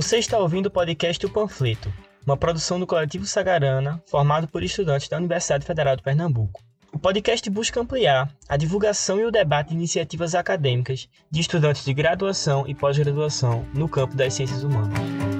Você está ouvindo o podcast O Panfleto, uma produção do coletivo Sagarana, formado por estudantes da Universidade Federal de Pernambuco. O podcast busca ampliar a divulgação e o debate de iniciativas acadêmicas de estudantes de graduação e pós-graduação no campo das ciências humanas.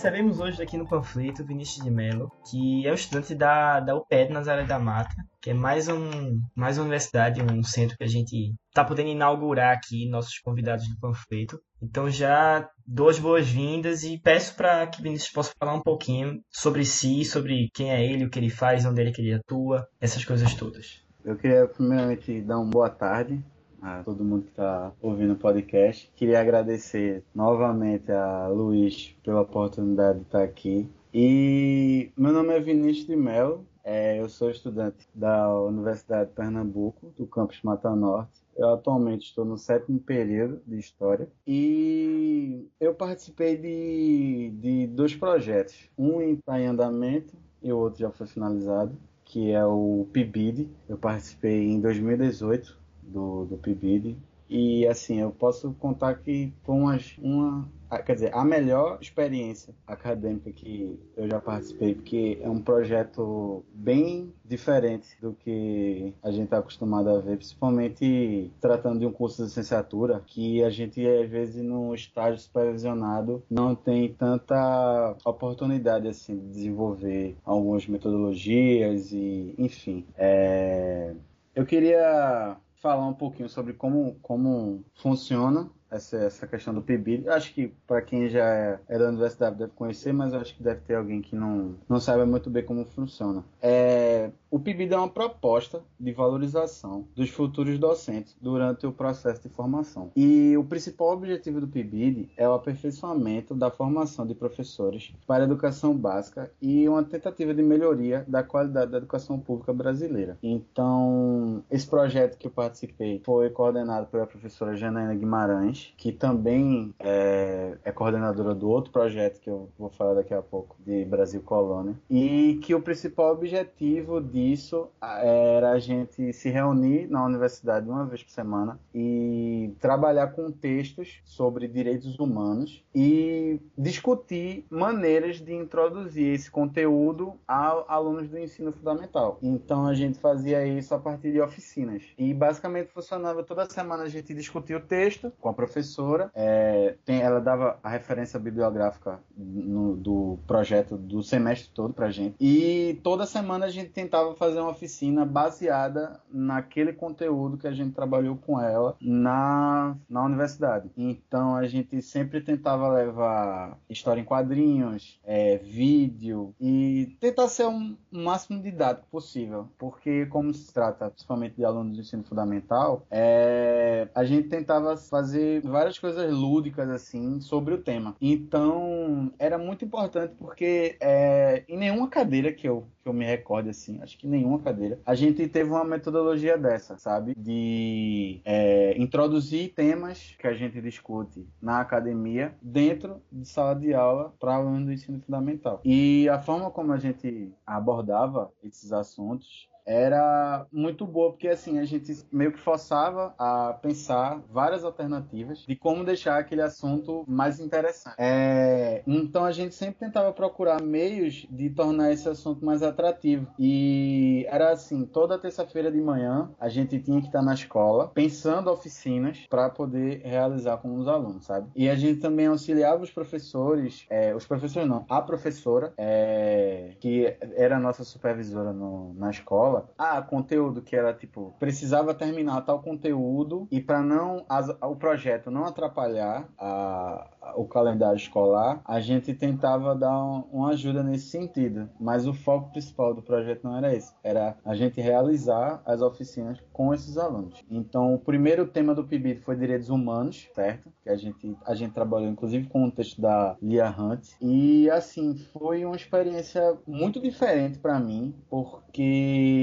Recebemos hoje aqui no panfleto Vinícius de Mello, que é um estudante da, da UPED Nazaré da Mata, que é mais, um, mais uma universidade, um centro que a gente está podendo inaugurar aqui, nossos convidados do panfleto. Então já dou as boas-vindas e peço para que Vinícius possa falar um pouquinho sobre si, sobre quem é ele, o que ele faz, onde ele, que ele atua, essas coisas todas. Eu queria primeiramente dar uma boa tarde a todo mundo que está ouvindo o podcast. Queria agradecer novamente a Luiz pela oportunidade de estar aqui. E meu nome é Vinícius de Melo, é, eu sou estudante da Universidade de Pernambuco, do campus Mata Norte. Eu atualmente estou no sétimo período de História e eu participei de, de dois projetos. Um está em andamento e o outro já foi finalizado, que é o PIBID. Eu participei em 2018 do, do PIBID. E assim, eu posso contar que foi uma, uma. Quer dizer, a melhor experiência acadêmica que eu já participei, porque é um projeto bem diferente do que a gente está acostumado a ver, principalmente tratando de um curso de licenciatura, que a gente, às vezes, no estágio supervisionado, não tem tanta oportunidade assim, de desenvolver algumas metodologias e, enfim. É... Eu queria falar um pouquinho sobre como, como funciona essa, essa questão do PIBID. Acho que para quem já é, é, da universidade deve conhecer, mas acho que deve ter alguém que não, não saiba muito bem como funciona. É, o PIBID é uma proposta de valorização dos futuros docentes durante o processo de formação. E o principal objetivo do PIBID é o aperfeiçoamento da formação de professores para a educação básica e uma tentativa de melhoria da qualidade da educação pública brasileira. Então, esse projeto que eu participei foi coordenado pela professora Janaína Guimarães, que também é, é coordenadora do outro projeto que eu vou falar daqui a pouco, de Brasil Colônia, e que o principal objetivo disso era a gente se reunir na universidade uma vez por semana e trabalhar com textos sobre direitos humanos e discutir maneiras de introduzir esse conteúdo a alunos do ensino fundamental. Então a gente fazia isso a partir de oficinas e basicamente funcionava toda semana a gente discutia o texto com a professora, é, tem, ela dava a referência bibliográfica no, do projeto do semestre todo pra gente e toda semana a gente tentava fazer uma oficina baseada naquele conteúdo que a gente trabalhou com ela na, na universidade. Então a gente sempre tentava levar história em quadrinhos, é, vídeo e tentar ser o um máximo didático possível, porque como se trata principalmente de alunos do ensino fundamental, é, a gente tentava fazer várias coisas lúdicas assim sobre o tema. Então era muito importante porque é, em nenhuma cadeira que eu que eu me recorde assim, acho que nenhuma cadeira, a gente teve uma metodologia dessa, sabe? De é, introduzir temas que a gente discute na academia dentro de sala de aula para alunos do ensino fundamental. E a forma como a gente abordava esses assuntos era muito boa, porque assim, a gente meio que forçava a pensar várias alternativas de como deixar aquele assunto mais interessante. É, então a gente sempre tentava procurar meios de tornar esse assunto mais atrativo. E era assim, toda terça-feira de manhã a gente tinha que estar na escola pensando oficinas para poder realizar com os alunos, sabe? E a gente também auxiliava os professores, é, os professores não, a professora, é, que era a nossa supervisora no, na escola, ah, conteúdo que era tipo, precisava terminar tal conteúdo e para não as, o projeto não atrapalhar a, o calendário escolar, a gente tentava dar um, uma ajuda nesse sentido. Mas o foco principal do projeto não era esse, era a gente realizar as oficinas com esses alunos. Então, o primeiro tema do PIBIT foi direitos humanos, certo? Que a gente, a gente trabalhou inclusive com o texto da Lia Hunt. E assim, foi uma experiência muito diferente para mim, porque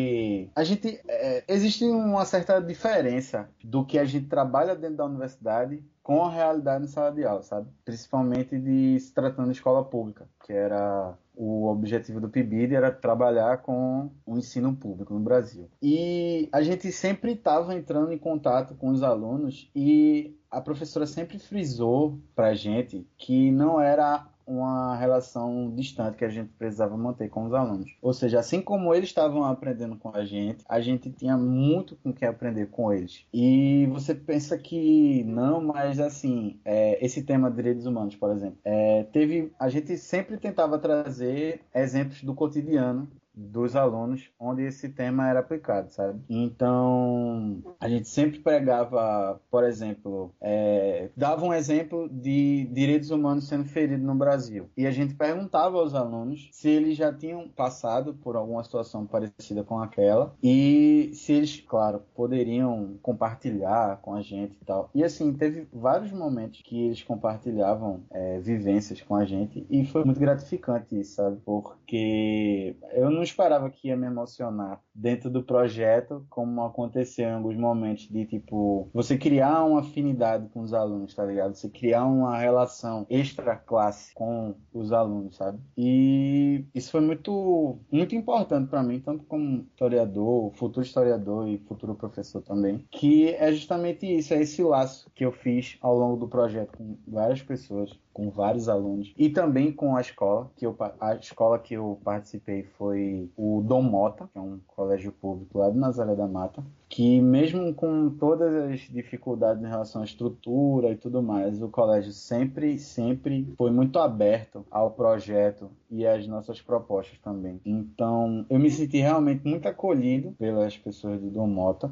a gente é, existe uma certa diferença do que a gente trabalha dentro da universidade com a realidade em sala de aula, sabe? Principalmente de se tratando de escola pública, que era o objetivo do PIBID era trabalhar com o ensino público no Brasil. E a gente sempre estava entrando em contato com os alunos e a professora sempre frisou para a gente que não era uma relação distante que a gente precisava manter com os alunos. Ou seja, assim como eles estavam aprendendo com a gente, a gente tinha muito com que aprender com eles. E você pensa que não, mas assim, é, esse tema de direitos humanos, por exemplo, é, teve, a gente sempre tentava trazer exemplos do cotidiano dos alunos onde esse tema era aplicado, sabe? Então, a gente sempre pregava, por exemplo, é, dava um exemplo de direitos humanos sendo feridos no Brasil. E a gente perguntava aos alunos se eles já tinham passado por alguma situação parecida com aquela e se eles, claro, poderiam compartilhar com a gente e tal. E assim, teve vários momentos que eles compartilhavam é, vivências com a gente e foi muito gratificante sabe? Porque eu não esperava que ia me emocionar dentro do projeto, como aconteceu em alguns momentos de tipo, você criar uma afinidade com os alunos, tá ligado? Você criar uma relação extra classe com os alunos, sabe? E isso foi muito muito importante para mim, tanto como historiador, futuro historiador e futuro professor também, que é justamente isso, é esse laço que eu fiz ao longo do projeto com várias pessoas com vários alunos. E também com a escola que eu a escola que eu participei foi o Dom Mota que é um colégio público lá de Nazaré da Mata que mesmo com todas as dificuldades em relação à estrutura e tudo mais, o colégio sempre, sempre foi muito aberto ao projeto e às nossas propostas também. Então, eu me senti realmente muito acolhido pelas pessoas do Dom Mota,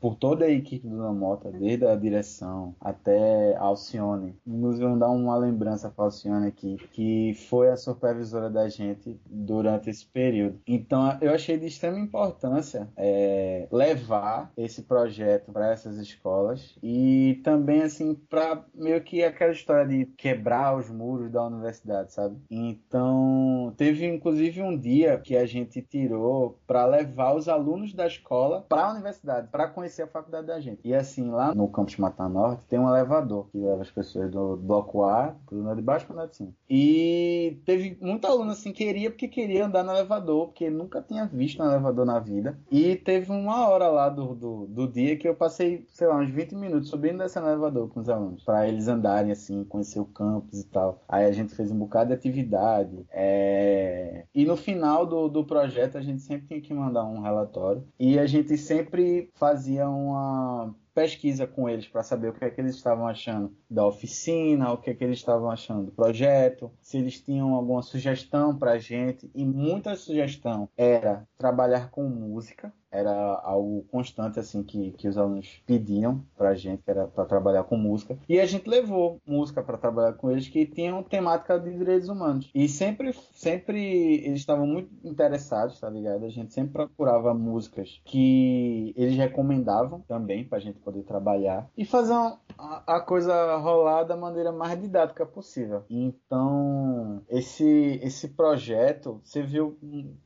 por toda a equipe do Dom Mota, desde a direção até a Alcione. Inclusive, vamos dar uma lembrança para Alcione aqui, que foi a supervisora da gente durante esse período. Então, eu achei de extrema importância é, levar esse projeto para essas escolas e também assim para meio que aquela história de quebrar os muros da universidade, sabe? Então teve inclusive um dia que a gente tirou para levar os alunos da escola para a universidade para conhecer a faculdade da gente. E assim lá no campus Mata Norte tem um elevador que leva as pessoas do bloco A, do de baixo para o de cima. E teve muito aluno assim que queria porque queria andar no elevador porque nunca tinha visto um elevador na vida. E teve uma hora lá do do, do, dia que eu passei, sei lá, uns 20 minutos subindo desse elevador com os alunos, para eles andarem assim, conhecer o campus e tal. Aí a gente fez um bocado de atividade. É... E no final do, do projeto a gente sempre tinha que mandar um relatório e a gente sempre fazia uma pesquisa com eles para saber o que é que eles estavam achando da oficina, o que é que eles estavam achando do projeto, se eles tinham alguma sugestão para a gente. E muita sugestão era trabalhar com música, era algo constante assim que, que os alunos pediam para a gente, que era para trabalhar com música. E a gente levou música para trabalhar com eles que tinham temática de direitos humanos. E sempre, sempre eles estavam muito interessados, tá ligado? A gente sempre procurava músicas que eles recomendavam também para a gente poder trabalhar e fazer a coisa rolar da maneira mais didática possível. Então, esse, esse projeto serviu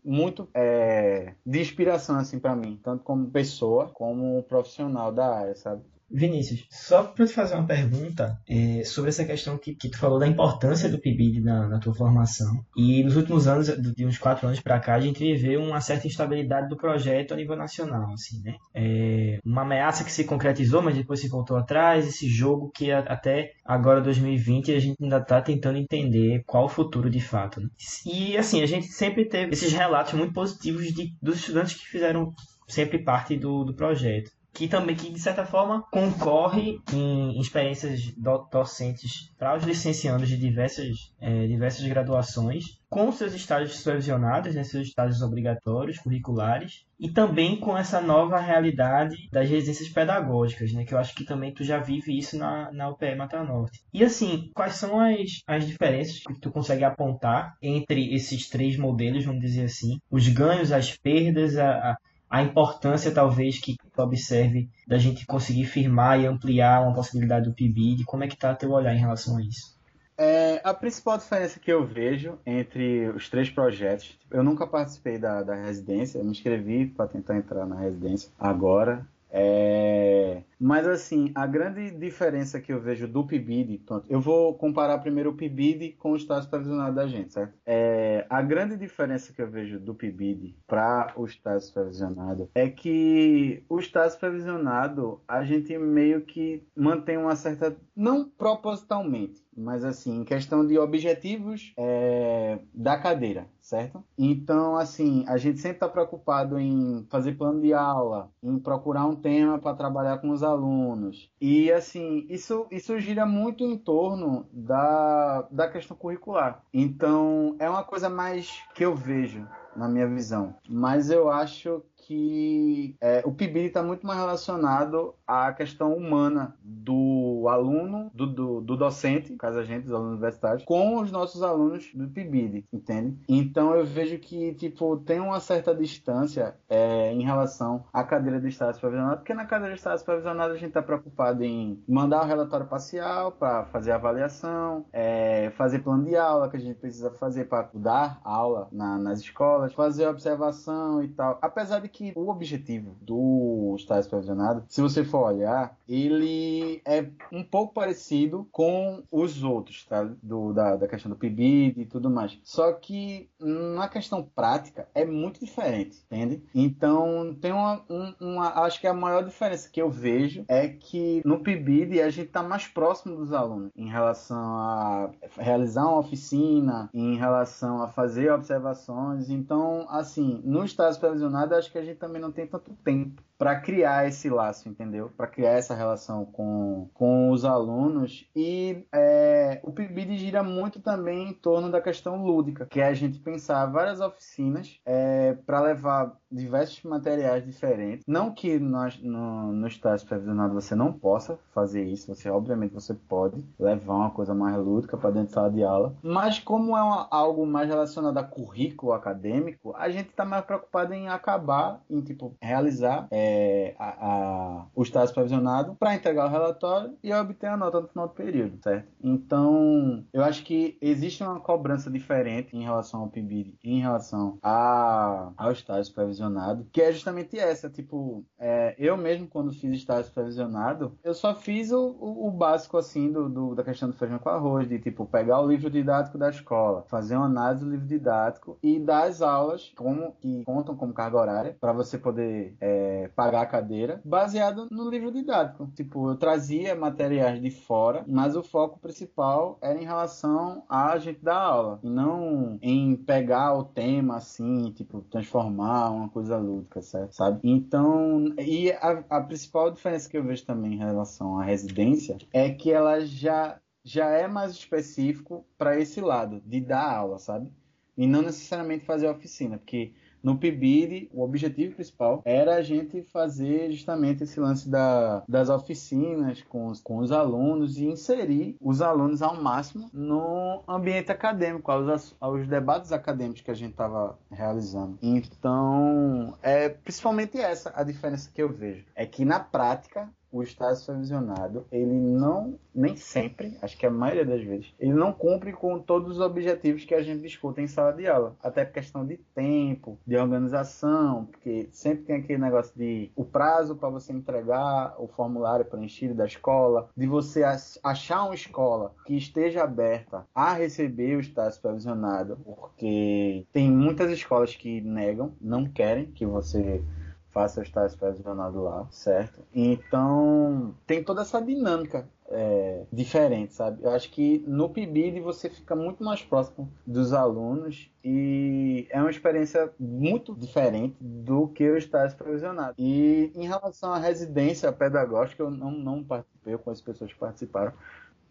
muito é, de inspiração assim para mim, tanto como pessoa como profissional da área, sabe? Vinícius, só para te fazer uma pergunta é, sobre essa questão que, que tu falou da importância do PIBID na, na tua formação. E nos últimos anos, de uns quatro anos para cá, a gente viveu uma certa instabilidade do projeto a nível nacional, assim, né? É uma ameaça que se concretizou, mas depois se voltou atrás, esse jogo que até agora 2020 a gente ainda está tentando entender qual o futuro de fato. Né? E assim, a gente sempre teve esses relatos muito positivos de, dos estudantes que fizeram sempre parte do, do projeto que também que de certa forma concorre em experiências docentes para os licenciados de diversas, é, diversas graduações com seus estágios supervisionados, né, seus estágios obrigatórios, curriculares, e também com essa nova realidade das residências pedagógicas, né, que eu acho que também tu já vive isso na, na UPE Mata Norte. E assim, quais são as, as diferenças que tu consegue apontar entre esses três modelos, vamos dizer assim, os ganhos, as perdas, a, a a importância talvez que tu observe da gente conseguir firmar e ampliar uma possibilidade do PIBID, como é que está teu olhar em relação a isso? É, a principal diferença que eu vejo entre os três projetos, eu nunca participei da, da residência, eu me inscrevi para tentar entrar na residência agora. É... Mas assim, a grande diferença que eu vejo do PIBID, eu vou comparar primeiro o PIBID com o estágio supervisionado da gente, certo? É... A grande diferença que eu vejo do PIBID para o estágio supervisionado é que o estágio supervisionado a gente meio que mantém uma certa, não propositalmente, mas assim, em questão de objetivos é... da cadeira, certo? Então, assim, a gente sempre está preocupado em fazer plano de aula, em procurar um tema para trabalhar com os alunos. E, assim, isso, isso gira muito em torno da, da questão curricular. Então, é uma coisa mais que eu vejo na minha visão. Mas eu acho que é, o PIBID está muito mais relacionado à questão humana do aluno, do, do, do docente, caso a gente, os alunos universitários, com os nossos alunos do PIBID, entende? Então eu vejo que, tipo, tem uma certa distância é, em relação à cadeira de Estado supervisionado, porque na cadeira de Estado supervisionado a gente está preocupado em mandar o relatório parcial para fazer avaliação, é, fazer plano de aula que a gente precisa fazer para dar aula na, nas escolas, fazer observação e tal. Apesar de que o objetivo do estágio supervisionado, se você for olhar, ele é um pouco parecido com os outros, tá? Do, da, da questão do PIBID e tudo mais. Só que na questão prática é muito diferente, entende? Então tem uma, um, uma acho que a maior diferença que eu vejo é que no PIBID a gente está mais próximo dos alunos em relação a realizar uma oficina, em relação a fazer observações. Então, assim, no estágio supervisionado acho que a gente também não tem tanto tempo para criar esse laço, entendeu? Para criar essa relação com, com os alunos. E é, o PIBID gira muito também em torno da questão lúdica, que é a gente pensar várias oficinas é, para levar diversos materiais diferentes. Não que nós, no, no estágio supervisionado você não possa fazer isso, você obviamente você pode levar uma coisa mais lúdica para dentro da sala de aula, mas como é uma, algo mais relacionado a currículo acadêmico, a gente está mais preocupado em acabar, em tipo realizar é, a, a, o estágio supervisionado para entregar o relatório e obter a nota no final do período, certo? Então, eu acho que existe uma cobrança diferente em relação ao PIBID, em relação a, ao estágio supervisionado que é justamente essa, tipo, é, eu mesmo quando fiz estágio supervisionado, eu só fiz o, o, o básico, assim, do, do, da questão do feijão com arroz, de, tipo, pegar o livro didático da escola, fazer uma análise do livro didático e dar as aulas como, que contam como carga horária, para você poder é, pagar a cadeira, baseado no livro didático. Tipo, eu trazia materiais de fora, mas o foco principal era em relação a gente dar aula, e não em pegar o tema, assim, tipo, transformar uma coisa lúdica, certo? sabe? Então, e a, a principal diferença que eu vejo também em relação à residência é que ela já já é mais específico para esse lado de dar aula, sabe? E não necessariamente fazer oficina, porque no PIBID, o objetivo principal era a gente fazer justamente esse lance da, das oficinas com os, com os alunos e inserir os alunos ao máximo no ambiente acadêmico, aos, aos debates acadêmicos que a gente estava realizando. Então, é principalmente essa a diferença que eu vejo. É que na prática o estágio supervisionado, ele não, nem sempre, acho que a maioria das vezes, ele não cumpre com todos os objetivos que a gente discute em sala de aula. Até por questão de tempo, de organização, porque sempre tem aquele negócio de o prazo para você entregar o formulário preenchido da escola, de você achar uma escola que esteja aberta a receber o estágio supervisionado, porque tem muitas escolas que negam, não querem que você faça estágio supervisionado lá, certo? Então, tem toda essa dinâmica é, diferente, sabe? Eu acho que no PIBID você fica muito mais próximo dos alunos e é uma experiência muito diferente do que o estágio supervisionado. E em relação à residência pedagógica, eu não, não participei, eu conheço pessoas que participaram,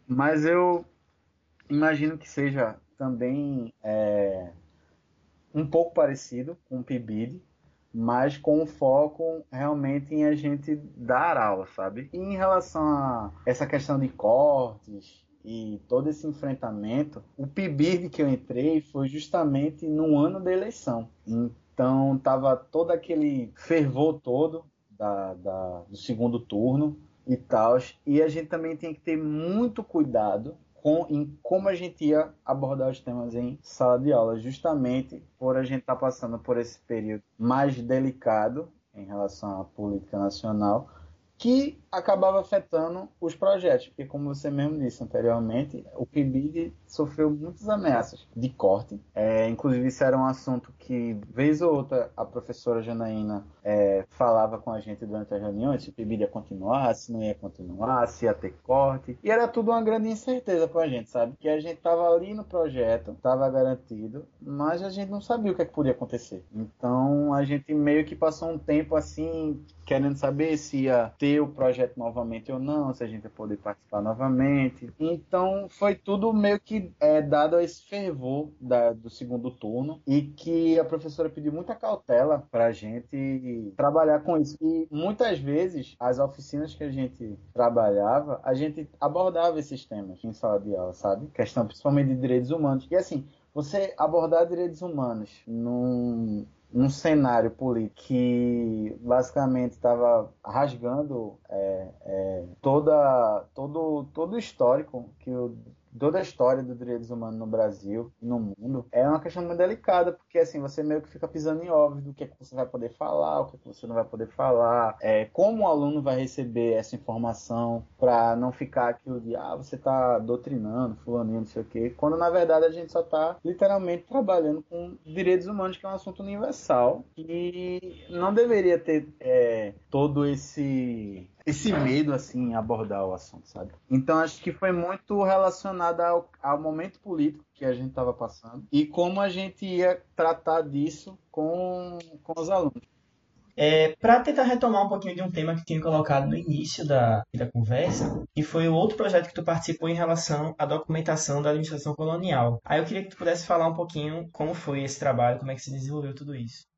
mas eu imagino que seja também é, um pouco parecido com o PIBID, mas com foco realmente em a gente dar aula, sabe? E em relação a essa questão de cortes e todo esse enfrentamento, o PIBID que eu entrei foi justamente no ano da eleição. Então tava todo aquele fervor todo da, da, do segundo turno e tal. E a gente também tem que ter muito cuidado com, em como a gente ia abordar os temas em sala de aula, justamente por a gente estar tá passando por esse período mais delicado em relação à política nacional, que acabava afetando os projetos, porque como você mesmo disse anteriormente, o PIBID sofreu muitas ameaças de corte, é, inclusive isso era um assunto que, vez ou outra, a professora Janaína é, falava com a gente durante as reuniões, se o PIBID ia continuar, se não ia continuar, se ia ter corte, e era tudo uma grande incerteza para a gente, sabe? Que a gente estava ali no projeto, estava garantido, mas a gente não sabia o que, é que podia acontecer. Então a gente meio que passou um tempo assim, querendo saber se ia ter o projeto novamente ou não, se a gente ia poder participar novamente. Então foi tudo meio que é, dado a esse fervor da, do segundo turno e que a professora pediu muita cautela para a gente trabalhar com isso. E muitas vezes as oficinas que a gente trabalhava, a gente abordava esses temas em sala de aula, sabe? Questão principalmente de direitos humanos. E assim, você abordar direitos humanos num, num cenário político que basicamente estava rasgando é, é, toda, todo, todo o histórico que o toda a história dos direitos humanos no Brasil e no mundo é uma questão muito delicada, porque assim, você meio que fica pisando em ovos do que, é que você vai poder falar, o que, é que você não vai poder falar, é, como o aluno vai receber essa informação para não ficar aquilo de, ah, você está doutrinando, fulaninho, não sei o quê, quando na verdade a gente só está literalmente trabalhando com direitos humanos, que é um assunto universal e não deveria ter é, todo esse esse medo assim em abordar o assunto, sabe? Então acho que foi muito relacionado ao, ao momento político que a gente estava passando e como a gente ia tratar disso com, com os alunos. É, para tentar retomar um pouquinho de um tema que tinha colocado no início da, da conversa, que foi o outro projeto que tu participou em relação à documentação da administração colonial. Aí eu queria que tu pudesse falar um pouquinho como foi esse trabalho, como é que se desenvolveu tudo isso.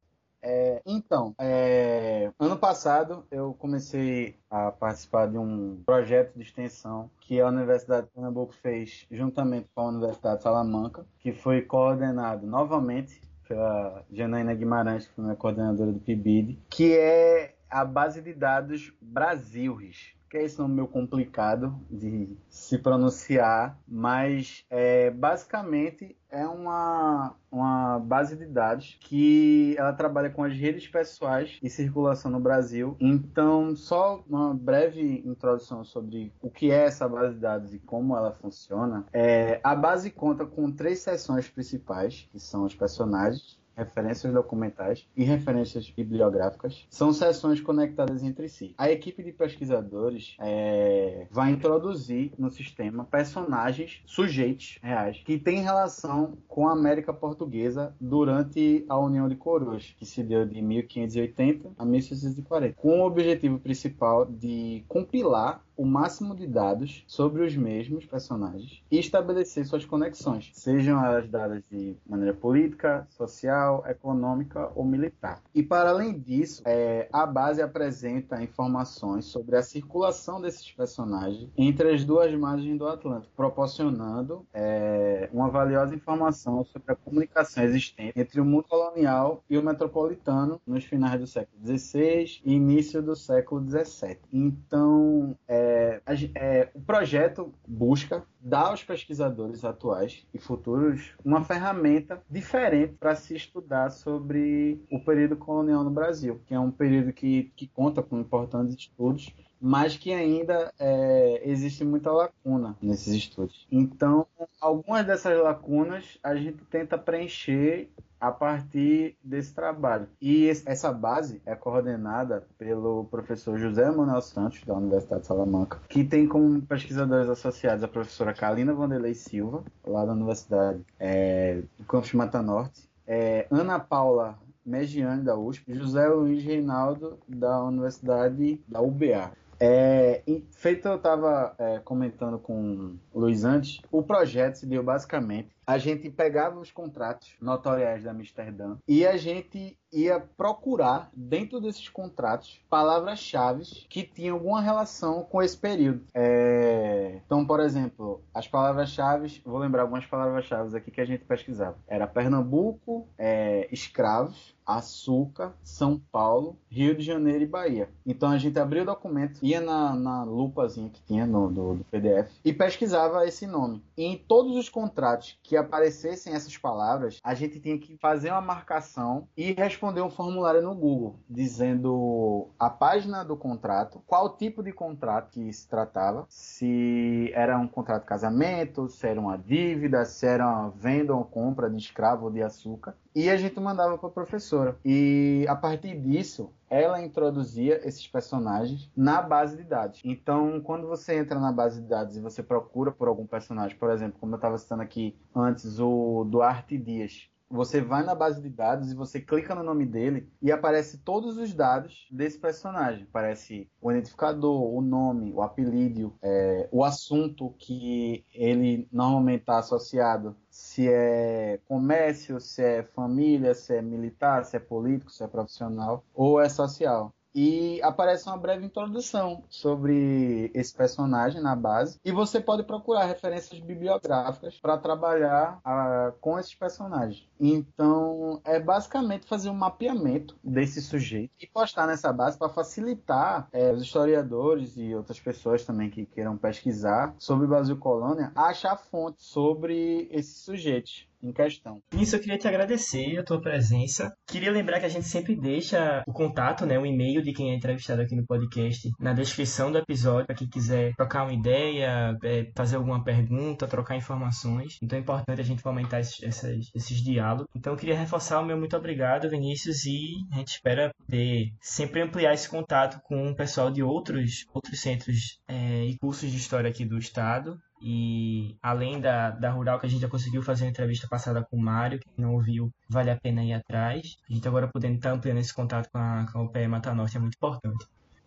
É, então, é, ano passado eu comecei a participar de um projeto de extensão que a Universidade de Pernambuco fez juntamente com a Universidade de Salamanca, que foi coordenado novamente pela Janaína Guimarães, que foi minha coordenadora do PIBID, que é a base de dados Brasilris que é esse nome meio complicado de se pronunciar, mas é, basicamente é uma, uma base de dados que ela trabalha com as redes pessoais e circulação no Brasil. Então, só uma breve introdução sobre o que é essa base de dados e como ela funciona. É, a base conta com três seções principais, que são os personagens, referências documentais e referências bibliográficas são seções conectadas entre si. A equipe de pesquisadores é, vai introduzir no sistema personagens, sujeitos reais, que têm relação com a América Portuguesa durante a União de Coroas, que se deu de 1580 a 1640, com o objetivo principal de compilar o máximo de dados sobre os mesmos personagens e estabelecer suas conexões, sejam elas dadas de maneira política, social, econômica ou militar. E para além disso, é, a base apresenta informações sobre a circulação desses personagens entre as duas margens do Atlântico, proporcionando é, uma valiosa informação sobre a comunicação existente entre o mundo colonial e o metropolitano nos finais do século XVI e início do século XVII. Então, é, é, é, o projeto busca dar aos pesquisadores atuais e futuros uma ferramenta diferente para se estudar sobre o período colonial no Brasil, que é um período que, que conta com importantes estudos, mas que ainda é, existe muita lacuna nesses estudos. Então, algumas dessas lacunas a gente tenta preencher a partir desse trabalho. E essa base é coordenada pelo professor José Manuel Santos, da Universidade de Salamanca, que tem como pesquisadores associados a professora Kalina Vanderlei Silva, lá da Universidade é, do Campus Mata Norte, é, Ana Paula Megiani, da USP, José Luiz Reinaldo, da Universidade da UBA. É, feito eu estava é, comentando com o Luiz antes, o projeto se deu basicamente a gente pegava os contratos notoriais da Amsterdã e a gente ia procurar dentro desses contratos palavras-chave que tinham alguma relação com esse período. É... Então, por exemplo, as palavras-chave, vou lembrar algumas palavras-chave aqui que a gente pesquisava. Era Pernambuco, é, escravos, açúcar, São Paulo, Rio de Janeiro e Bahia. Então a gente abria o documento, ia na, na lupazinha que tinha no do, do, PDF e pesquisava esse nome. E em todos os contratos que aparecessem essas palavras, a gente tinha que fazer uma marcação e responder um formulário no Google dizendo a página do contrato, qual tipo de contrato que se tratava, se era um contrato de casamento, se era uma dívida, se era uma venda ou compra de escravo ou de açúcar e a gente mandava para a professora. E a partir disso, ela introduzia esses personagens na base de dados. Então, quando você entra na base de dados e você procura por algum personagem, por exemplo, como eu estava citando aqui antes, o Duarte Dias, você vai na base de dados e você clica no nome dele e aparece todos os dados desse personagem. Aparece o identificador, o nome, o apelido, é, o assunto que ele normalmente está associado. Se é comércio, se é família, se é militar, se é político, se é profissional ou é social e aparece uma breve introdução sobre esse personagem na base e você pode procurar referências bibliográficas para trabalhar uh, com esses personagens. Então é basicamente fazer um mapeamento desse sujeito e postar nessa base para facilitar é, os historiadores e outras pessoas também que queiram pesquisar sobre o Brasil Colônia a achar fontes sobre esses sujeitos em questão. Nisso eu queria te agradecer a tua presença. Queria lembrar que a gente sempre deixa o contato, né, o e-mail de quem é entrevistado aqui no podcast na descrição do episódio para quem quiser trocar uma ideia, é, fazer alguma pergunta, trocar informações. Então é importante a gente fomentar esses, esses, esses diálogos. Então eu queria reforçar o meu muito obrigado, Vinícius, e a gente espera poder sempre ampliar esse contato com o pessoal de outros, outros centros é, e cursos de história aqui do estado e além da, da Rural, que a gente já conseguiu fazer uma entrevista passada com o Mário, quem não ouviu, vale a pena ir atrás. A gente agora podendo estar ampliando esse contato com a, com a UPE Mata Norte é muito importante.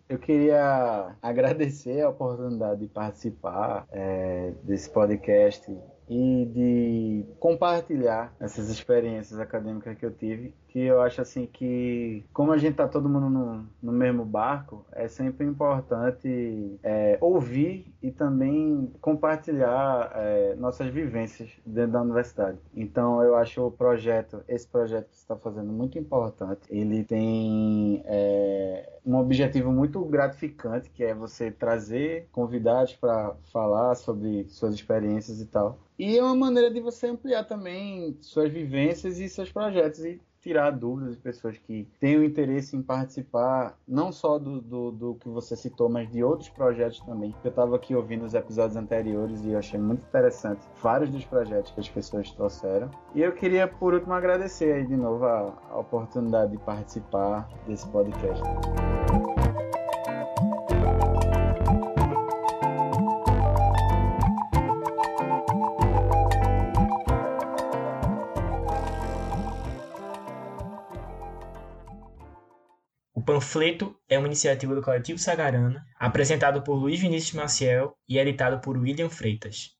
Eu queria agradecer a oportunidade de participar é, desse podcast e de compartilhar essas experiências acadêmicas que eu tive, que eu acho assim que como a gente tá todo mundo no, no mesmo barco, é sempre importante é, ouvir e também compartilhar é, nossas vivências dentro da universidade. Então eu acho o projeto, esse projeto que você está fazendo muito importante. Ele tem é, um objetivo muito gratificante, que é você trazer convidados para falar sobre suas experiências e tal. E é uma maneira de você ampliar também suas vivências e seus projetos e tirar dúvidas de pessoas que tenham interesse em participar, não só do, do, do que você citou, mas de outros projetos também. Eu estava aqui ouvindo os episódios anteriores e eu achei muito interessante vários dos projetos que as pessoas trouxeram. E eu queria, por último, agradecer aí de novo a, a oportunidade de participar desse podcast. Panfleto é uma iniciativa do Coletivo Sagarana, apresentado por Luiz Vinícius Maciel e editado por William Freitas.